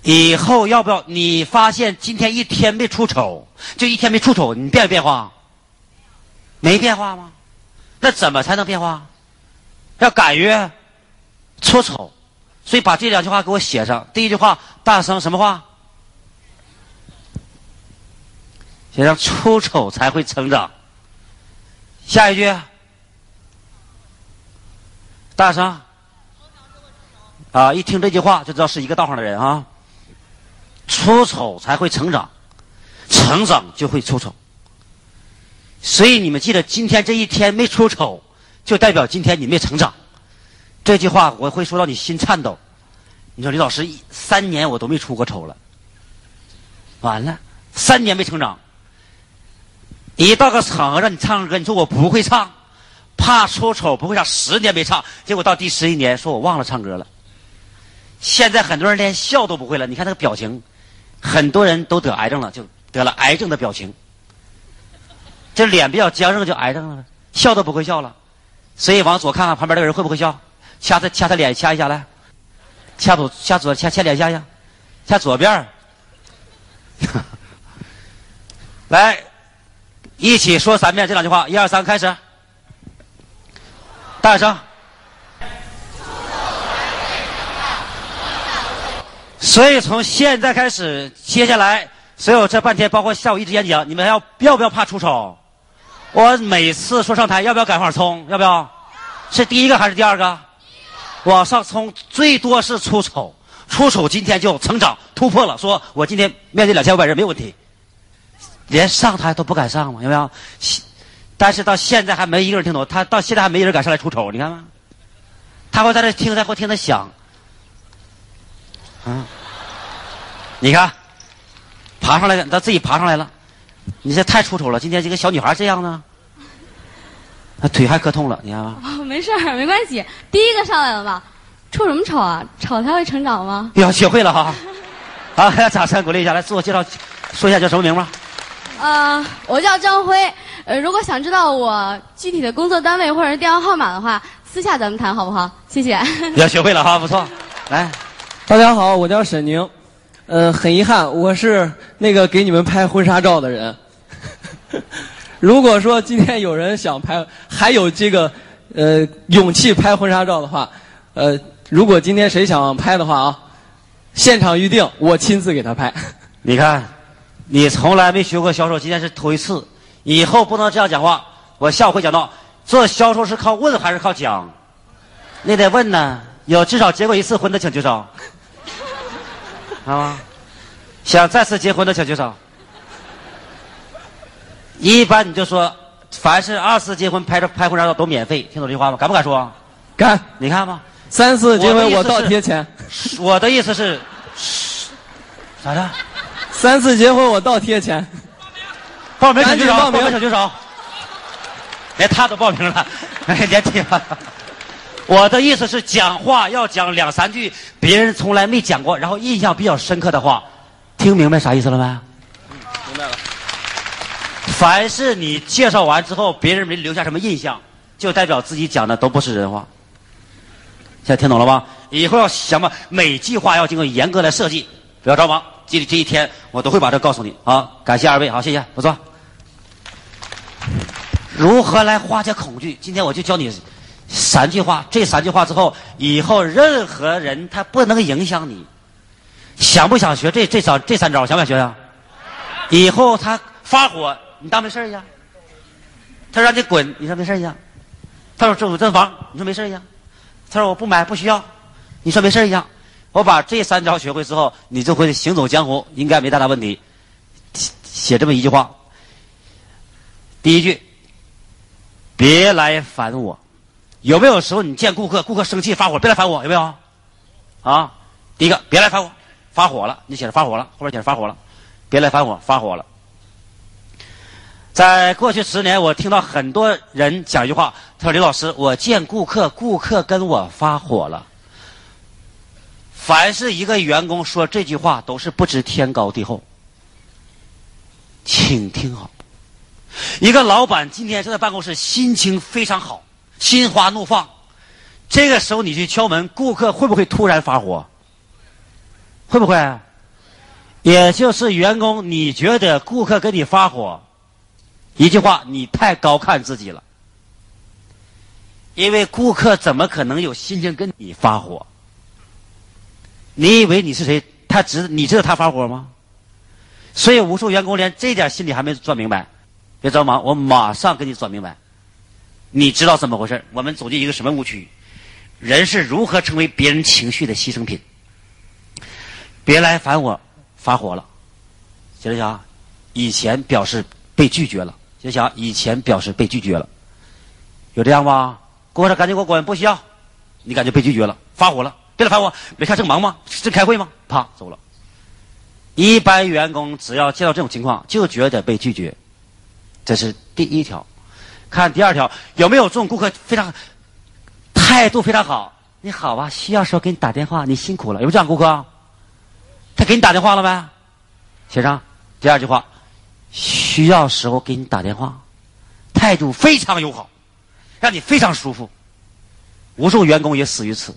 以后要不要？你发现今天一天没出丑，就一天没出丑，你变没变化？没变化吗？那怎么才能变化？要敢于出丑。所以把这两句话给我写上。第一句话，大声什么话？写上出丑才会成长。下一句，大声。啊！一听这句话就知道是一个道上的人啊。出丑才会成长，成长就会出丑。所以你们记得，今天这一天没出丑，就代表今天你没成长。这句话我会说到你心颤抖。你说李老师，三年我都没出过丑了，完了，三年没成长。一到个场合让你唱歌，你说我不会唱，怕出丑不会唱，十年没唱，结果到第十一年说我忘了唱歌了。现在很多人连笑都不会了，你看那个表情，很多人都得癌症了，就得了癌症的表情。这脸比较僵硬就癌症了，笑都不会笑了。所以往左看看旁边那个人会不会笑？掐他掐他脸掐一下来，掐左掐左掐掐脸下下，掐左边 来，一起说三遍这两句话，一二三，开始，大声。所以从现在开始，接下来所有这半天，包括下午一直演讲，你们要要不要怕出丑？我每次说上台，要不要赶快冲？要不要？是第一个还是第二个？往上冲，最多是出丑，出丑今天就成长突破了。说我今天面对两千五百人没有问题，连上台都不敢上吗？有没有？但是到现在还没一个人听懂，他到现在还没人敢上来出丑，你看吗？他会在这听，他会听他想，啊。你看，爬上来了，他自己爬上来了。你这太出丑了！今天这个小女孩这样呢，那腿还磕痛了，你看吗？哦，没事儿，没关系。第一个上来了吧？出什么丑啊？丑他会成长吗？呀，学会了哈！啊，大 家掌声鼓励一下，来自我介绍，说一下叫什么名吧。呃，我叫张辉。呃，如果想知道我具体的工作单位或者是电话号码的话，私下咱们谈好不好？谢谢。要学会了哈，不错。来，大家好，我叫沈宁。呃，很遗憾，我是那个给你们拍婚纱照的人。如果说今天有人想拍，还有这个呃勇气拍婚纱照的话，呃，如果今天谁想拍的话啊，现场预定，我亲自给他拍。你看，你从来没学过销售，今天是头一次，以后不能这样讲话。我下午会讲到，做销售是靠问还是靠讲？你得问呢，有至少结过一次婚的请举手。啊，想再次结婚的请举手。一般你就说，凡是二次结婚拍着拍婚纱照都免费，听懂这句话吗？敢不敢说？敢。你看吧？三次结婚我倒贴钱。我的意思是，咋的？三次结婚我倒贴钱。报名小举手，报名请举手。连他都报名了，哎，连听。我的意思是，讲话要讲两三句别人从来没讲过，然后印象比较深刻的话，听明白啥意思了没？嗯明白了。凡是你介绍完之后，别人没留下什么印象，就代表自己讲的都不是人话。现在听懂了吧？以后要想吧，每句话要经过严格的设计，不要着忙。这这一天我都会把这告诉你。好，感谢二位，好，谢谢，不错。如何来化解恐惧？今天我就教你。三句话，这三句话之后，以后任何人他不能影响你。想不想学这这三这三招？想不想学呀？以后他发火，你当没事一样。他让你滚，你说没事一样。他说政府正房，你说没事一样。他说我不买，不需要，你说没事一样。我把这三招学会之后，你就会行走江湖，应该没太大问题。写这么一句话，第一句，别来烦我。有没有时候你见顾客，顾客生气发火，别来烦我，有没有？啊，第一个别来烦我，发火了，你写着发火了，后边写着发火了，别来烦我，发火了。在过去十年，我听到很多人讲一句话，他说：“刘老师，我见顾客，顾客跟我发火了。”凡是一个员工说这句话，都是不知天高地厚。请听好，一个老板今天正在办公室，心情非常好。心花怒放，这个时候你去敲门，顾客会不会突然发火？会不会？也就是员工，你觉得顾客跟你发火，一句话，你太高看自己了。因为顾客怎么可能有心情跟你发火？你以为你是谁？他知你知道他发火吗？所以无数员工连这点心理还没转明白，别着忙，我马上给你转明白。你知道怎么回事？我们走进一个什么误区？人是如何成为别人情绪的牺牲品？别来烦我，发火了。行不行，以前表示被拒绝了。就想，以前表示被拒绝了。有这样吗？顾客说：“赶紧给我滚，不需要。”你感觉被拒绝了，发火了。别来烦我，没看正忙吗？正开会吗？啪，走了。一般员工只要见到这种情况，就觉得被拒绝。这是第一条。看第二条，有没有这种顾客非常态度非常好？你好啊，需要时候给你打电话，你辛苦了。有没有这样顾客？他给你打电话了没？写上第二句话，需要时候给你打电话，态度非常友好，让你非常舒服。无数员工也死于此。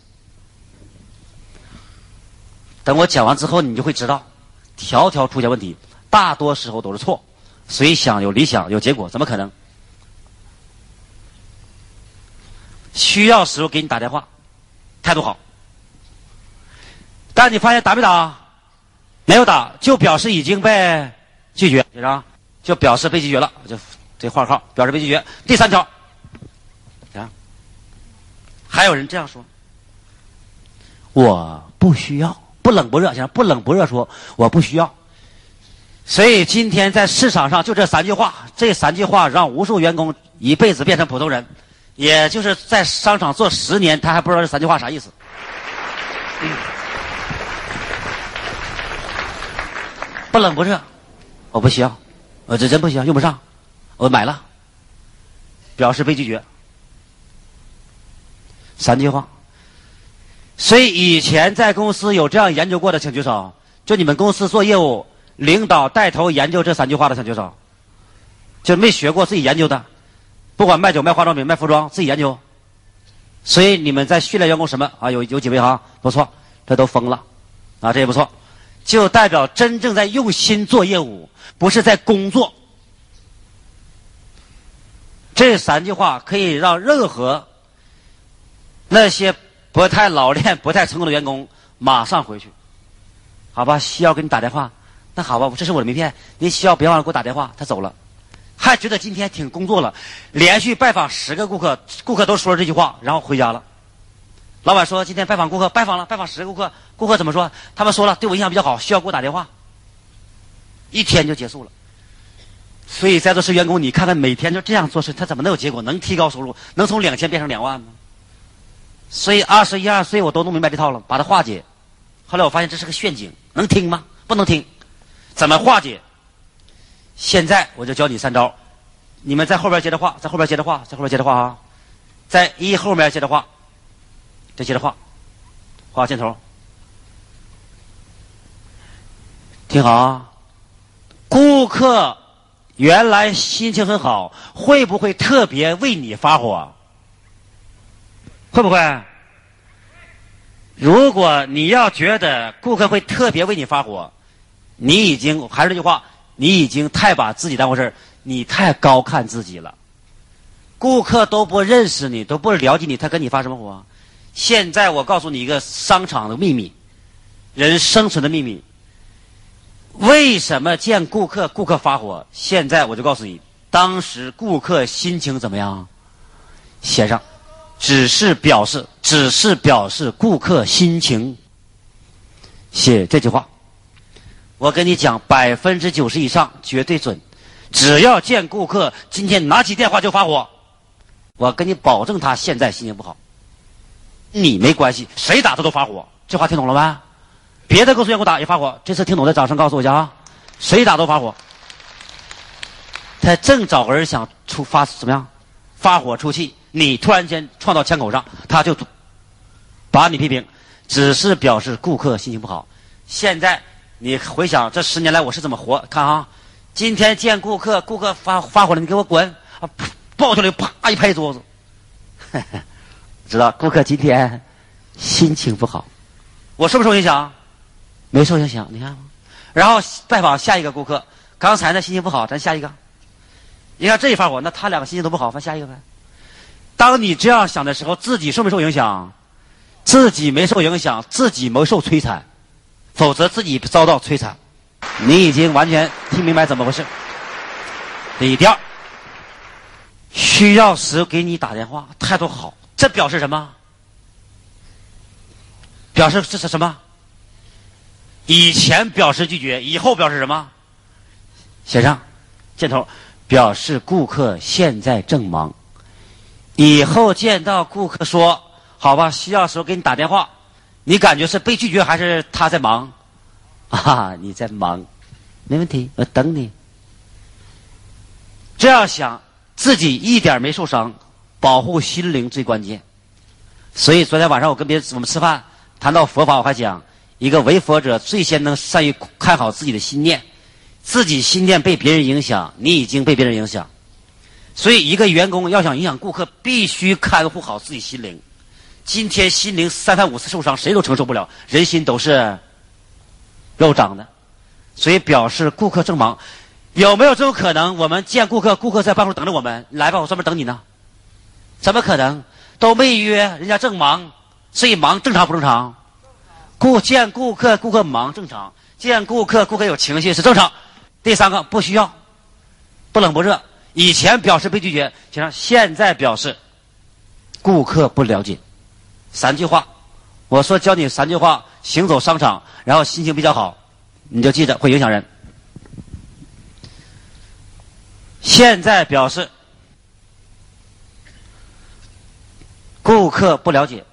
等我讲完之后，你就会知道，条条出现问题，大多时候都是错。谁想有理想有结果，怎么可能？需要时候给你打电话，态度好。但你发现打没打？没有打，就表示已经被拒绝，就表示被拒绝了，就这画号表示被拒绝。第三条，啊，还有人这样说：我不需要，不冷不热，想不冷不热说我不需要。所以今天在市场上就这三句话，这三句话让无数员工一辈子变成普通人。也就是在商场做十年，他还不知道这三句话啥意思。不冷不热，我不需要，我这真不行，用不上，我买了，表示被拒绝。三句话。所以以前在公司有这样研究过的，请举手。就你们公司做业务，领导带头研究这三句话的，请举手。就没学过，自己研究的。不管卖酒、卖化妆品、卖服装，自己研究。所以你们在训练员工什么啊？有有几位哈，不错，这都疯了，啊，这也不错，就代表真正在用心做业务，不是在工作。这三句话可以让任何那些不太老练、不太成功的员工马上回去，好吧？需要给你打电话，那好吧，这是我的名片，你需要别忘了给我打电话。他走了。还觉得今天挺工作了，连续拜访十个顾客，顾客都说了这句话，然后回家了。老板说今天拜访顾客，拜访了拜访十个顾客，顾客怎么说？他们说了对我印象比较好，需要给我打电话。一天就结束了。所以在座是员工，你看看每天就这样做事，他怎么能有结果？能提高收入？能从两千变成两万吗？所以二十一二岁我都弄明白这套了，把它化解。后来我发现这是个陷阱，能听吗？不能听。怎么化解？现在我就教你三招，你们在后边接着画，在后边接着画，在后边接着画啊，在一后面接着画，再接着画，画箭头，听好啊！顾客原来心情很好，会不会特别为你发火？会不会？如果你要觉得顾客会特别为你发火，你已经还是那句话。你已经太把自己当回事，你太高看自己了。顾客都不认识你，都不了解你，他跟你发什么火？现在我告诉你一个商场的秘密，人生存的秘密。为什么见顾客顾客发火？现在我就告诉你，当时顾客心情怎么样？写上，只是表示，只是表示顾客心情。写这句话。我跟你讲，百分之九十以上绝对准。只要见顾客今天拿起电话就发火，我跟你保证他现在心情不好。你没关系，谁打他都发火。这话听懂了吗？别的公司员工打也发火。这次听懂的掌声告诉我一下啊！谁打都发火。他正找个人想出发怎么样？发火出气，你突然间撞到枪口上，他就把你批评，只是表示顾客心情不好。现在。你回想这十年来我是怎么活？看啊，今天见顾客，顾客发发火了，你给我滚！啊，抱起来啪一拍桌子，知道顾客今天心情不好，我受不受影响？没受影响，你看，然后拜访下一个顾客，刚才呢心情不好，咱下一个，你看这一发火，那他两个心情都不好，翻下一个呗。当你这样想的时候，自己受没受影响？自己没受影响，自己没受摧残，否则自己遭到摧残。你已经完全听明白怎么回事。第第二，需要时给你打电话，态度好，这表示什么？表示这是什么？以前表示拒绝，以后表示什么？写上箭头，表示顾客现在正忙。以后见到顾客说。好吧，需要时候给你打电话，你感觉是被拒绝还是他在忙？啊，你在忙，没问题，我等你。这样想，自己一点没受伤，保护心灵最关键。所以昨天晚上我跟别人我们吃饭，谈到佛法，我还讲，一个为佛者最先能善于看好自己的心念，自己心念被别人影响，你已经被别人影响。所以，一个员工要想影响顾客，必须看护好自己心灵。今天心灵三番五次受伤，谁都承受不了。人心都是肉长的，所以表示顾客正忙。有没有这种可能？我们见顾客，顾客在办公室等着我们，来吧，我专门等你呢。怎么可能？都没约，人家正忙，所以忙正常不正常？顾见顾客，顾客忙正常；见顾客，顾客有情绪是正常。第三个不需要，不冷不热。以前表示被拒绝，行，现在表示顾客不了解。三句话，我说教你三句话，行走商场，然后心情比较好，你就记着会影响人。现在表示顾客不了解，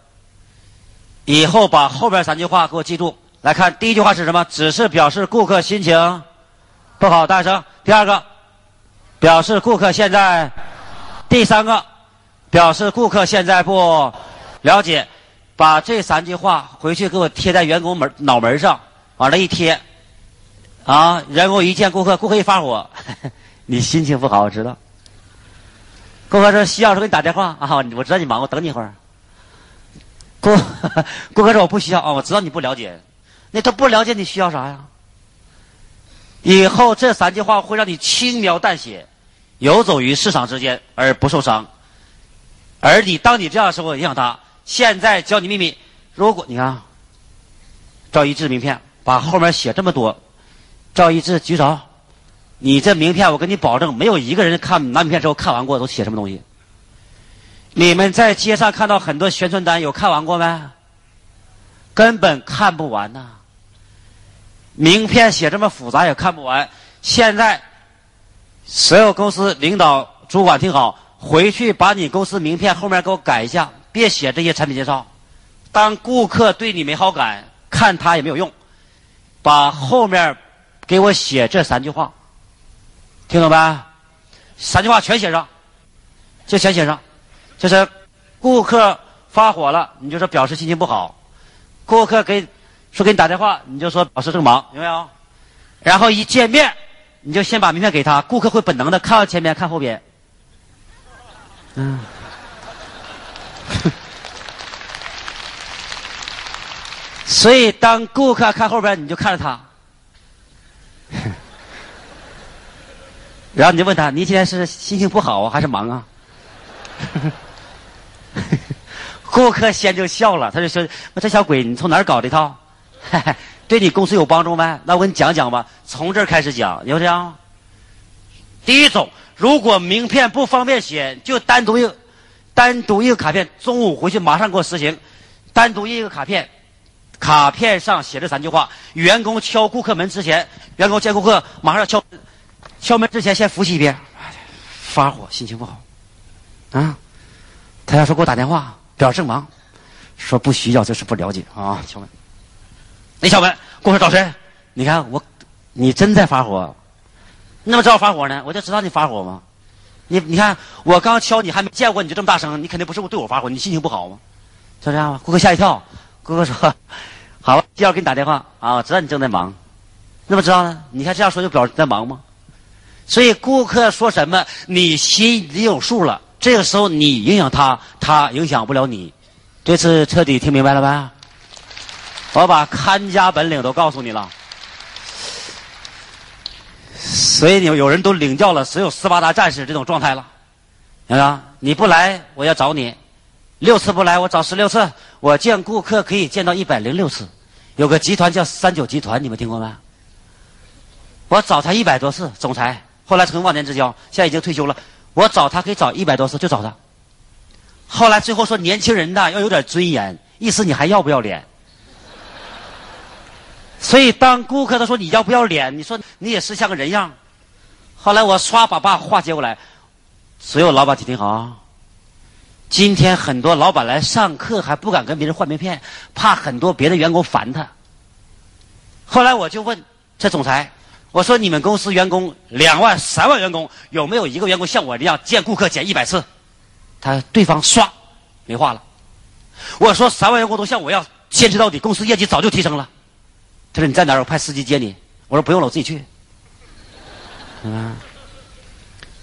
以后把后边三句话给我记住。来看第一句话是什么？只是表示顾客心情不好，大声。第二个，表示顾客现在；第三个，表示顾客现在不。了解，把这三句话回去给我贴在员工门脑门上，往那一贴，啊，员工一见顾客，顾客一发火，你心情不好，我知道。顾客说需要时候给你打电话啊，我知道你忙，我等你一会儿。顾顾客说我不需要啊，我知道你不了解，那他不了解你需要啥呀？以后这三句话会让你轻描淡写，游走于市场之间而不受伤，而你当你这样的时候影响他。现在教你秘密，如果你看，赵一智名片，把后面写这么多，赵一智举手，你这名片我跟你保证，没有一个人看拿名片之后看完过都写什么东西。你们在街上看到很多宣传单，有看完过没？根本看不完呐。名片写这么复杂也看不完。现在，所有公司领导主管听好，回去把你公司名片后面给我改一下。别写这些产品介绍，当顾客对你没好感，看他也没有用。把后面给我写这三句话，听懂没？三句话全写上，就全写上。就是顾客发火了，你就说表示心情不好；顾客给说给你打电话，你就说表示正忙，有没有？然后一见面，你就先把名片给他，顾客会本能的看前边看后边。嗯。所以，当顾客看后边，你就看着他，然后你就问他：“你今天是心情不好啊，还是忙啊？” 顾客先就笑了，他就说：“这小鬼，你从哪儿搞这套？对你公司有帮助没？那我给你讲讲吧，从这儿开始讲，有这样？第一种，如果名片不方便写，就单独一。”单独一个卡片，中午回去马上给我实行。单独一个卡片，卡片上写这三句话：员工敲顾客门之前，员工见顾客马上敲敲门之前先复习一遍。发火，心情不好，啊，他要说给我打电话，表示正忙，说不需要就是不了解啊。敲门，你敲门，顾客找谁？你看我，你真在发火？你怎么知道发火呢？我就知道你发火吗？你你看，我刚敲你还没见过你就这么大声，你肯定不是我对我发火，你心情不好吗？就这样吧。顾客吓一跳，顾客说：“ 好了，第二给你打电话啊，我知道你正在忙，那么知道呢？你看这样说就表示在忙吗？所以顾客说什么，你心里有数了。这个时候你影响他，他影响不了你。这次彻底听明白了吧？我把看家本领都告诉你了。所以你们有人都领教了所有斯巴达战士这种状态了，明白吗？你不来，我要找你；六次不来，我找十六次。我见顾客可以见到一百零六次。有个集团叫三九集团，你们听过吗？我找他一百多次，总裁后来成忘年之交，现在已经退休了。我找他可以找一百多次，就找他。后来最后说年轻人呐要有点尊严，意思你还要不要脸？所以当顾客他说你要不要脸，你说你也是像个人样。后来我唰把把话接过来，所有老板请听好啊。今天很多老板来上课还不敢跟别人换名片，怕很多别的员工烦他。后来我就问这总裁，我说你们公司员工两万、三万员工，有没有一个员工像我这样见顾客见一百次？他对方唰没话了。我说三万员工都像我一样坚持到底，公司业绩早就提升了。他说你在哪儿？我派司机接你。我说不用了，我自己去。嗯，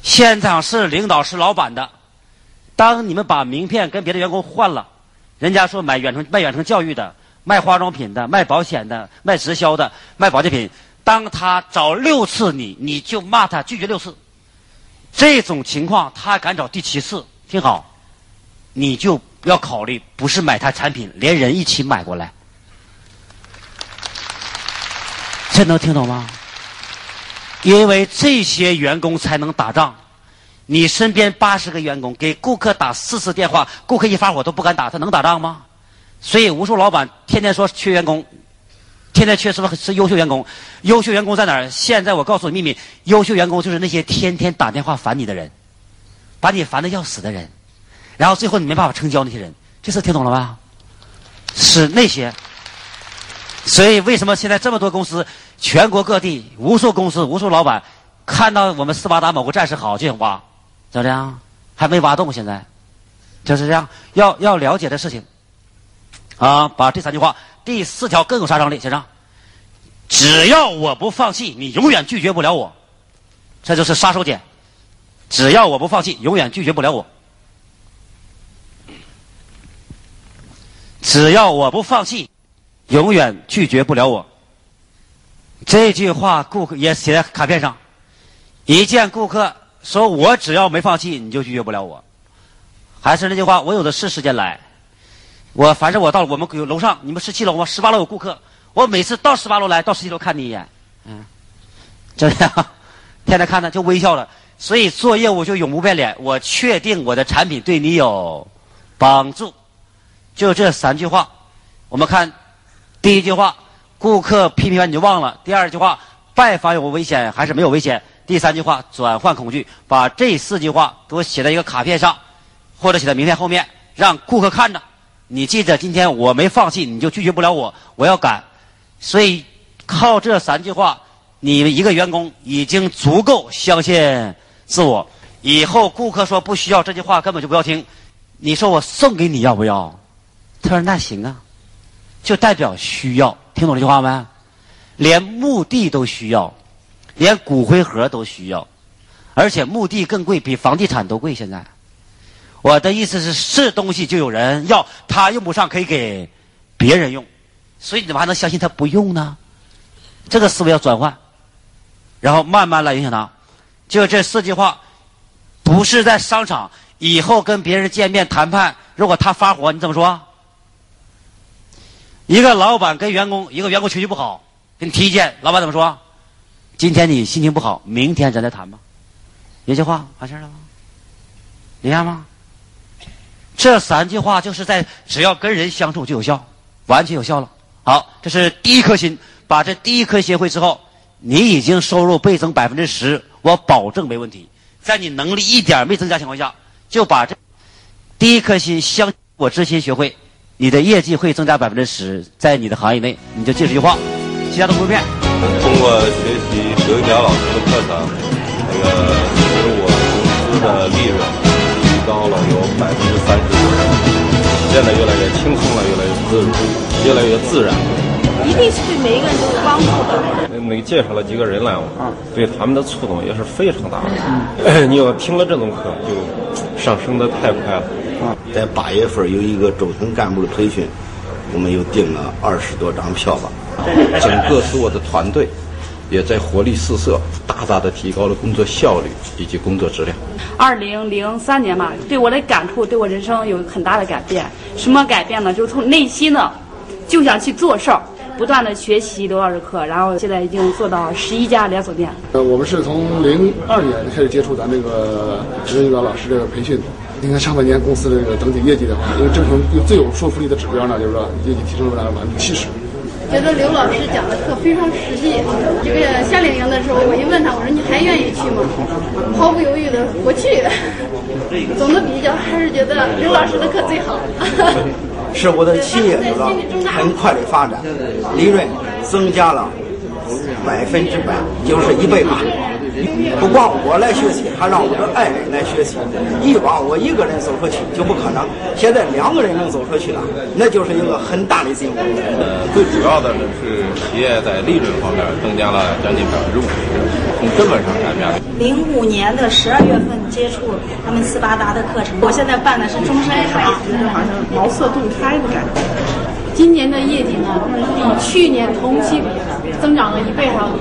现场是领导是老板的。当你们把名片跟别的员工换了，人家说买远程卖远程教育的、卖化妆品的、卖保险的、卖直销的、卖保健品，当他找六次你，你就骂他拒绝六次。这种情况他敢找第七次，听好，你就要考虑不是买他产品，连人一起买过来。这能听懂吗？因为这些员工才能打仗。你身边八十个员工给顾客打四次电话，顾客一发火都不敢打，他能打仗吗？所以无数老板天天说缺员工，天天缺什么是优秀员工？优秀员工在哪儿？现在我告诉你秘密，优秀员工就是那些天天打电话烦你的人，把你烦的要死的人，然后最后你没办法成交那些人，这次听懂了吧？是那些。所以为什么现在这么多公司，全国各地无数公司、无数老板看到我们斯巴达某个战士好就想挖？怎么样？还没挖动，现在就是这样。要要了解的事情啊，把这三句话，第四条更有杀伤力，写上。只要我不放弃，你永远拒绝不了我。这就是杀手锏。只要我不放弃，永远拒绝不了我。只要我不放弃，永远拒绝不了我。这句话，顾客也写在卡片上。一见顾客。说我只要没放弃，你就拒绝不了我。还是那句话，我有的是时间来。我反正我到我们有楼上，你们十七楼吗？十八楼有顾客，我每次到十八楼来到十七楼看你一眼，嗯，就这样，天天看他就微笑了。所以做业务就永不变脸。我确定我的产品对你有帮助，就这三句话。我们看第一句话，顾客批评完你就忘了；第二句话，拜访有危险还是没有危险？第三句话转换恐惧，把这四句话给我写在一个卡片上，或者写在名片后面，让顾客看着。你记着，今天我没放弃，你就拒绝不了我。我要赶，所以靠这三句话，你们一个员工已经足够相信自我。以后顾客说不需要这句话，根本就不要听。你说我送给你要不要？他说那行啊，就代表需要。听懂这句话没？连墓地都需要。连骨灰盒都需要，而且墓地更贵，比房地产都贵。现在，我的意思是，是东西就有人要，他用不上可以给别人用，所以你怎么还能相信他不用呢？这个思维要转换，然后慢慢来影响他。就这四句话，不是在商场，以后跟别人见面谈判，如果他发火，你怎么说？一个老板跟员工，一个员工情绪不好，给你提意见，老板怎么说？今天你心情不好，明天咱再谈吧。一句话完事了吗？你看吗？这三句话就是在只要跟人相处就有效，完全有效了。好，这是第一颗心。把这第一颗心会之后，你已经收入倍增百分之十，我保证没问题。在你能力一点没增加情况下，就把这第一颗心相我之心学会，你的业绩会增加百分之十，在你的行业内，你就记这句话，其他都不变。通过学习刘一苗老师的课程，那个使我公司的利润提高了有百分之三十多，变得越来越轻松了，越来越自如，越来越自然。一定是对每一个人都有帮助的。那个介绍了几个人来嘛，对他们的触动也是非常大的。你要听了这种课，就上升的太快了。在八月份有一个中层干部的培训，我们又订了二十多张票吧。整个是我的团队，也在活力四射，大大的提高了工作效率以及工作质量。二零零三年嘛，对我的感触，对我人生有很大的改变。什么改变呢？就是从内心呢，就想去做事儿，不断的学习刘老师课，然后现在已经做到十一家连锁店。呃，我们是从零二年开始接触咱这个职业表老师这个培训。你看上半年公司的这个整体业绩的话，因为这种最有说服力的指标呢，就是说业绩提升了百分之七十。觉得刘老师讲的课非常实际。这个夏令营的时候，我一问他，我说你还愿意去吗？毫不犹豫的我去。总的比较还是觉得刘老师的课最好。是我的企业得到很快的发展，利润增加了百分之百，就是一倍吧。不光我来学习，还让我的爱人来学习。以往我一个人走出去就不可能，现在两个人能走出去了，那就是一个很大的进步。呃，最主要的呢是企业在利润方面增加了将近百分之五十，从根本上改变了。零五年的十二月份接触他们斯巴达的课程，我现在办的是终身卡，觉得好像茅塞顿开的感觉。今年的业绩呢，比去年同期比增长了一倍还要多。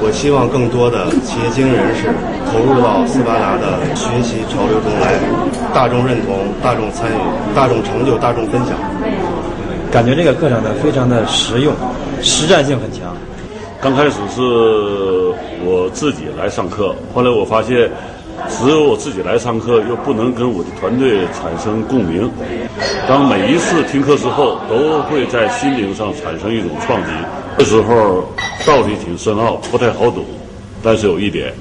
我希望更多的企业精英人士投入到斯巴达的学习潮流中来，大众认同、大众参与、大众成就、大众分享。感觉这个课程呢非常的实用，实战性很强。刚开始是我自己来上课，后来我发现。只有我自己来上课，又不能跟我的团队产生共鸣。当每一次听课之后，都会在心灵上产生一种创击。这时候道理挺深奥，不太好懂，但是有一点，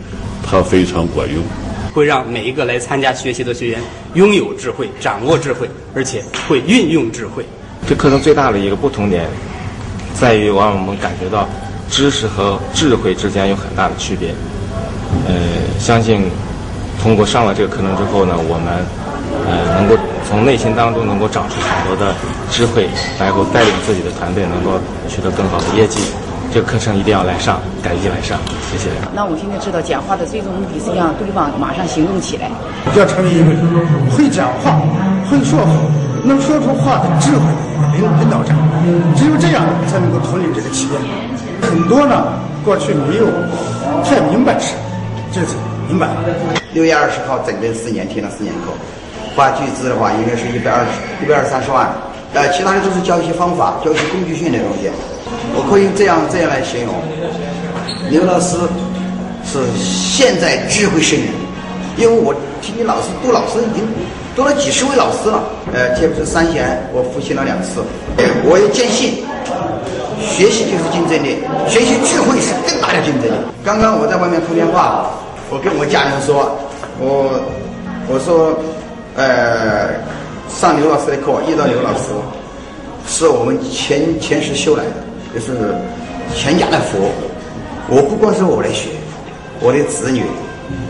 它非常管用，会让每一个来参加学习的学员拥有智慧、掌握智慧，而且会运用智慧。这课程最大的一个不同点，在于让我们感觉到知识和智慧之间有很大的区别。呃，相信。通过上了这个课程之后呢，我们呃能够从内心当中能够长出很多的智慧，然后带领自己的团队能够取得更好的业绩。这个课程一定要来上，赶紧来上，谢谢。那我现在知道讲话的最终目的是让对方马上行动起来。要成为一个会讲话、会说话、能说出话的智慧领导者，只有这样才能够统领这个企业。很多呢，过去没有太明白事，这次明白。六月二十号整整四年，听了四年课，花巨资的话应该是一百二十、一百二三十万。呃，其他的都是教一些方法，教一些工具性的东西。我可以这样这样来形容：刘老师是现在智慧圣人，因为我听你老师读老师已经读了几十位老师了。呃，这不是三贤，我复习了两次。我也坚信，学习就是竞争力，学习智慧是更大的竞争力。刚刚我在外面通电话，我跟我家人说。我我说，呃，上刘老师的课，遇到刘老师，是我们前前世修来的，就是全家的福。我不光是我来学，我的子女，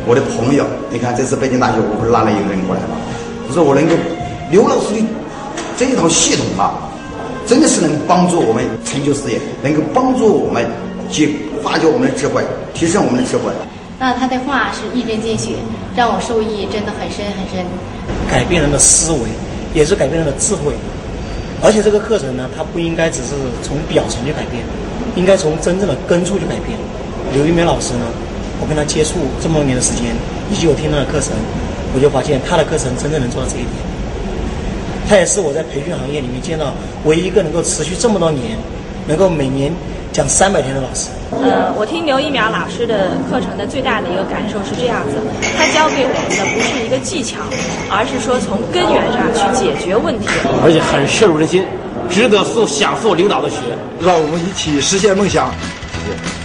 我的朋友，你看这次北京大学，我不是拉了一个人过来吗？我说我能够，刘老师的这一套系统啊，真的是能帮助我们成就事业，能够帮助我们去发掘我们的智慧，提升我们的智慧。那他的话是一针见血，让我受益真的很深很深。改变人的思维，也是改变人的智慧。而且这个课程呢，它不应该只是从表层去改变，应该从真正的根处去改变。刘玉梅老师呢，我跟他接触这么多年的时间，以及我听他的课程，我就发现他的课程真正能做到这一点。他也是我在培训行业里面见到唯一一个能够持续这么多年，能够每年。讲三百天的老师。呃，我听刘一苗老师的课程的最大的一个感受是这样子，他教给我们的不是一个技巧，而是说从根源上去解决问题，而且很深入人心，值得受享受领导的学，让我们一起实现梦想。谢谢。